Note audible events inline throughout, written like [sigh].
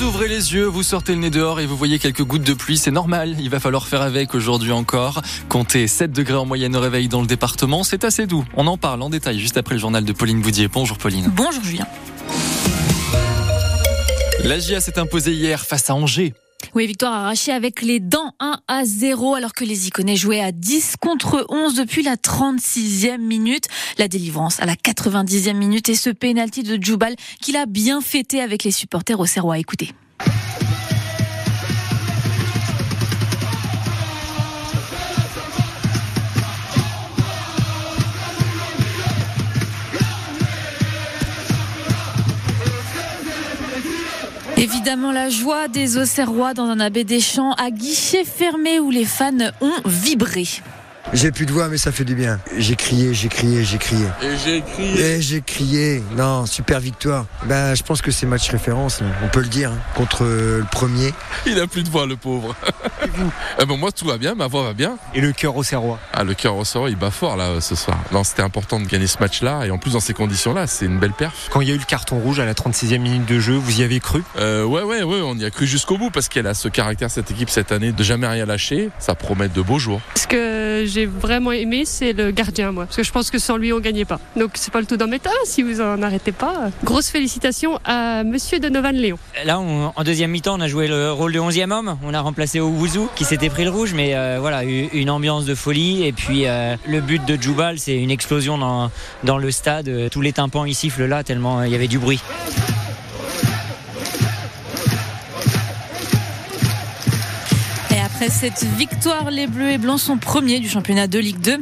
Vous ouvrez les yeux, vous sortez le nez dehors et vous voyez quelques gouttes de pluie, c'est normal, il va falloir faire avec aujourd'hui encore. Comptez 7 degrés en moyenne au réveil dans le département, c'est assez doux. On en parle en détail juste après le journal de Pauline Boudier. Bonjour Pauline. Bonjour Julien. La GIA s'est imposée hier face à Angers. Oui, victoire arrachée avec les dents 1 à 0 alors que les Iconais jouaient à 10 contre 11 depuis la 36e minute. La délivrance à la 90e minute et ce pénalty de Djoubal qu'il a bien fêté avec les supporters au Serrois. Écoutez. Évidemment, la joie des Auxerrois dans un abbé des champs à guichet fermé où les fans ont vibré. J'ai plus de voix, mais ça fait du bien. J'ai crié, j'ai crié, j'ai crié. Et j'ai crié. Et j'ai crié. Non, super victoire. Ben, je pense que c'est match référence, on peut le dire, hein, contre le premier. [laughs] Il a plus de voix, le pauvre. [laughs] Et vous eh ben, Moi, tout va bien, ma voix va bien. Et le cœur au serrois. Ah, le cœur au serrois, il bat fort, là, ce soir. Non, c'était important de gagner ce match-là. Et en plus, dans ces conditions-là, c'est une belle perf. Quand il y a eu le carton rouge à la 36e minute de jeu, vous y avez cru? Euh, Ouais, ouais, ouais, on y a cru jusqu'au bout parce qu'elle a ce caractère, cette équipe, cette année, de jamais rien lâcher. Ça promet de beaux jours. Ce que j'ai vraiment aimé, c'est le gardien, moi. Parce que je pense que sans lui, on gagnait pas. Donc c'est pas le tout d'un méta si vous en arrêtez pas. Grosse félicitations à monsieur Donovan Léon. Là, en deuxième mi-temps, on a joué le rôle de 11e homme. On a remplacé Owuzu qui s'était pris le rouge, mais euh, voilà, une ambiance de folie. Et puis euh, le but de Djoubal, c'est une explosion dans, dans le stade. Tous les tympans y sifflent là, tellement il y avait du bruit. Après cette victoire, les Bleus et Blancs sont premiers du championnat de Ligue 2.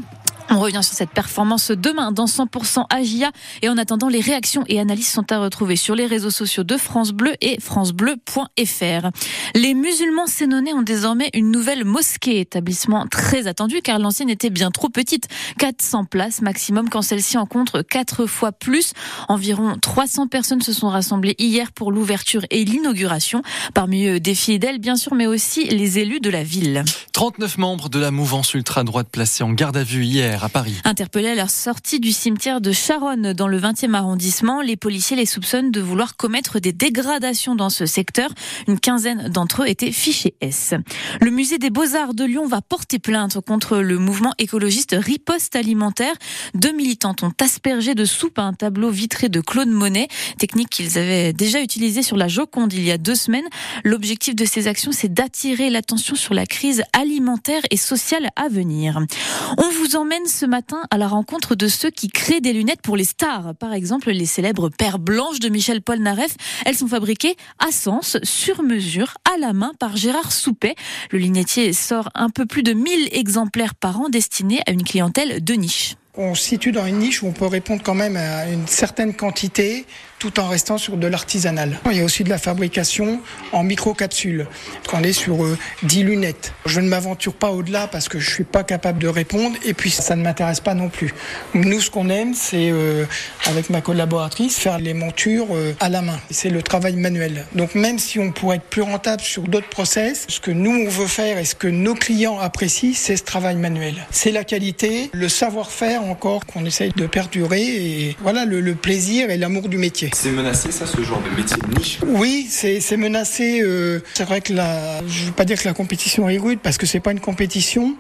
On revient sur cette performance demain dans 100% Agia. Et en attendant, les réactions et analyses sont à retrouver sur les réseaux sociaux de France Bleu et francebleu.fr. Les musulmans sénonais ont désormais une nouvelle mosquée, établissement très attendu car l'ancienne était bien trop petite. 400 places maximum quand celle-ci en compte 4 fois plus. Environ 300 personnes se sont rassemblées hier pour l'ouverture et l'inauguration. Parmi eux, des fidèles bien sûr, mais aussi les élus de la ville. 39 membres de la mouvance ultra-droite placés en garde à vue hier à Paris. Interpellés à leur sortie du cimetière de Charonne dans le 20e arrondissement, les policiers les soupçonnent de vouloir commettre des dégradations dans ce secteur. Une quinzaine d'entre eux étaient fichés S. Le musée des Beaux-Arts de Lyon va porter plainte contre le mouvement écologiste Riposte Alimentaire. Deux militants ont aspergé de soupe un tableau vitré de Claude Monet, technique qu'ils avaient déjà utilisée sur la Joconde il y a deux semaines. L'objectif de ces actions, c'est d'attirer l'attention sur la crise alimentaire et sociale à venir. On vous emmène ce matin à la rencontre de ceux qui créent des lunettes pour les stars. Par exemple, les célèbres paires blanches de Michel Polnareff. Elles sont fabriquées à Sens, sur mesure, à la main par Gérard Soupet. Le lunetier sort un peu plus de 1000 exemplaires par an destinés à une clientèle de niche on se situe dans une niche où on peut répondre quand même à une certaine quantité tout en restant sur de l'artisanal. Il y a aussi de la fabrication en microcapsules. On est sur 10 euh, lunettes. Je ne m'aventure pas au-delà parce que je suis pas capable de répondre et puis ça ne m'intéresse pas non plus. Nous, ce qu'on aime, c'est euh, avec ma collaboratrice faire les montures euh, à la main. C'est le travail manuel. Donc même si on pourrait être plus rentable sur d'autres process, ce que nous on veut faire et ce que nos clients apprécient, c'est ce travail manuel. C'est la qualité, le savoir-faire encore qu'on essaye de perdurer et voilà le, le plaisir et l'amour du métier. C'est menacé ça, ce genre de métier de niche? Oui, c'est menacé. Euh, c'est vrai que la, je ne veux pas dire que la compétition est rude parce que c'est pas une compétition.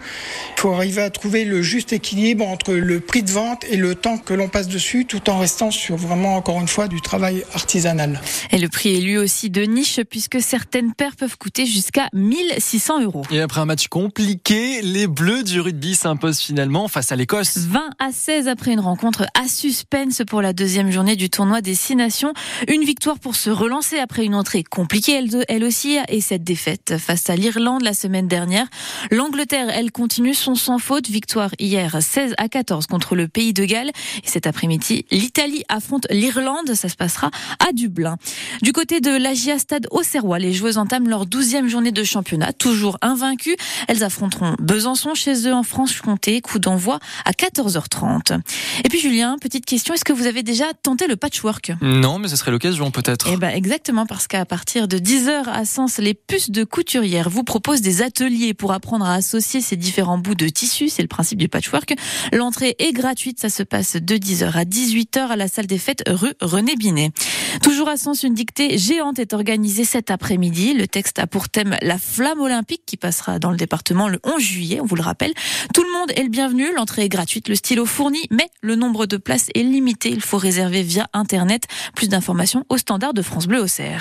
Il faut arriver à trouver le juste équilibre entre le prix de vente et le temps que l'on passe dessus, tout en restant sur vraiment encore une fois du travail artisanal. Et le prix est lui aussi de niche puisque certaines paires peuvent coûter jusqu'à 1600 euros. Et après un match compliqué, les Bleus du rugby s'imposent finalement face à l'Écosse. 20 à 16 après une rencontre à suspense pour la deuxième journée du tournoi des Six Nations. Une victoire pour se relancer après une entrée compliquée, elle, aussi, et cette défaite face à l'Irlande la semaine dernière. L'Angleterre, elle continue son sans faute. Victoire hier 16 à 14 contre le pays de Galles. Et cet après-midi, l'Italie affronte l'Irlande. Ça se passera à Dublin. Du côté de l'Agia Stade Auxerrois, les joueuses entament leur douzième journée de championnat, toujours invaincues. Elles affronteront Besançon chez eux en Franche-Comté. Coup d'envoi à 14h30. Et puis Julien, petite question, est-ce que vous avez déjà tenté le patchwork? Non, mais ce serait l'occasion peut-être. Eh ben exactement, parce qu'à partir de 10h à Sens, les puces de couturière vous proposent des ateliers pour apprendre à associer ces différents bouts de tissu. C'est le principe du patchwork. L'entrée est gratuite, ça se passe de 10h à 18h à la salle des fêtes rue René Binet. Toujours à Sens, une dictée géante est organisée cet après-midi. Le texte a pour thème la flamme olympique qui passera dans le département le 11 juillet, on vous le rappelle. Tout le monde est le bienvenu, l'entrée est gratuite, le mais le nombre de places est limité. Il faut réserver via Internet. Plus d'informations au standard de France Bleu Auxerre.